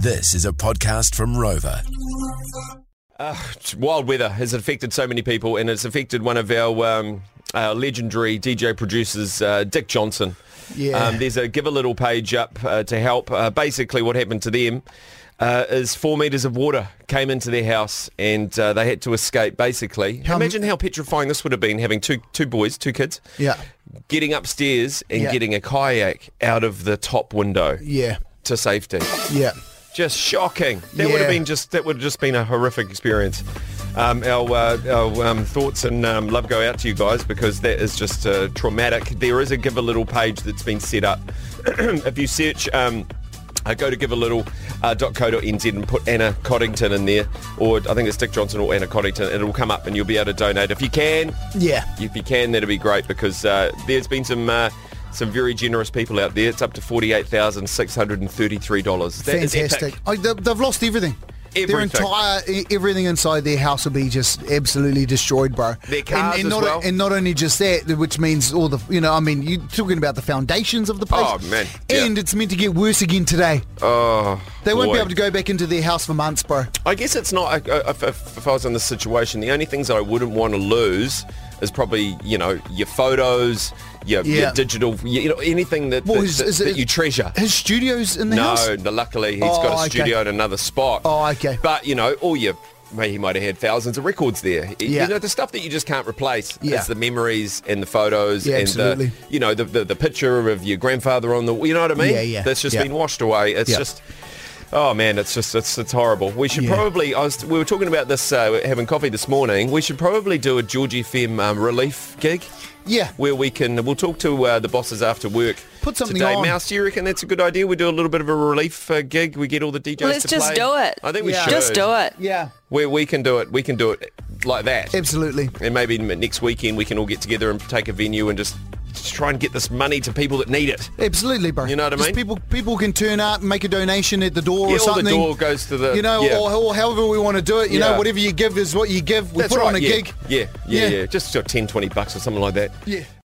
This is a podcast from Rova. wild weather has affected so many people and it's affected one of our um, uh, legendary DJ producers, uh, Dick Johnson. Yeah. Um, there's a Give a Little page up uh, to help. Uh, basically what happened to them uh, is four metres of water came into their house and uh, they had to escape basically. How m- Imagine how petrifying this would have been having two, two boys, two kids, Yeah. getting upstairs and Yeah. getting a kayak out of the top window Yeah. to safety. Yeah. Just shocking. That would have been just that would have just been a horrific experience. Um, our uh, our um, thoughts and um, love go out to you guys because that is just uh, traumatic. There is a give a little page that's been set up. if you search. Um, uh, go to givealittle.co.nz and put Anna Coddington in there, or I think it's Dick Johnson or Anna Coddington, and it'll come up and you'll be able to donate. If you can, Yeah. if you can, that'd be great because uh, there's been some uh, some very generous people out there. It's up to forty-eight thousand six hundred and thirty-three dollars. Fantastic. Oh, they, they've lost everything. Their Everything. entire e- everything inside their house will be just absolutely destroyed, bro. Their cars and, and as not, well. And not only just that, which means all the you know, I mean, you're talking about the foundations of the place. Oh, man. Yeah. And it's meant to get worse again today. Oh, They won't boy. be able to go back into their house for months, bro. I guess it's not. uh, If, if, if I was in this situation, the only things that I wouldn't want to lose is probably you know your photos, your, your digital, you you know anything that, Well, that, is- that, is that it- you treasure. His studio's in the No, house. no, luckily he's Oh, got a oh, okay. studio in another spot. Oh, okay. But you know, all your he might have had thousands of records there. Yeah. You know, the stuff that you just can't replace. Yeah. It's the memories and the photos Yeah, and absolutely. the, you know, the, the, the picture of your grandfather on the, you know what I mean? Yeah, yeah, That's just yeah. been washed away. It's Yeah. just, oh man, it's just, it's, it's horrible. We should Yeah. probably, I was, we were talking about this, uh, having coffee this morning. We should probably do a George FM um, relief gig. Yeah. Where we can, we'll talk to uh, the bosses after work. Put something today. on. Mouse, do you reckon that's a good idea? We do a little bit of a relief uh, gig. We get all the DJs Let's to just play. do it. I think we Yeah. should. Just do it. Yeah. Where we can do it, we can do it like that. Absolutely. And maybe next weekend we can all get together and take a venue and just, just try and get this money to people that need it. Absolutely, bro. You know what I Just mean? People people can turn up, and make a donation at the door Yeah, or or the something. door goes to the- You know, yeah. or, or however we want to do it. You Yeah. know, whatever you give is what you give. We That's put right. on a gig. Yeah, yeah, yeah. Just of 10, 20 bucks or something like that. Yeah.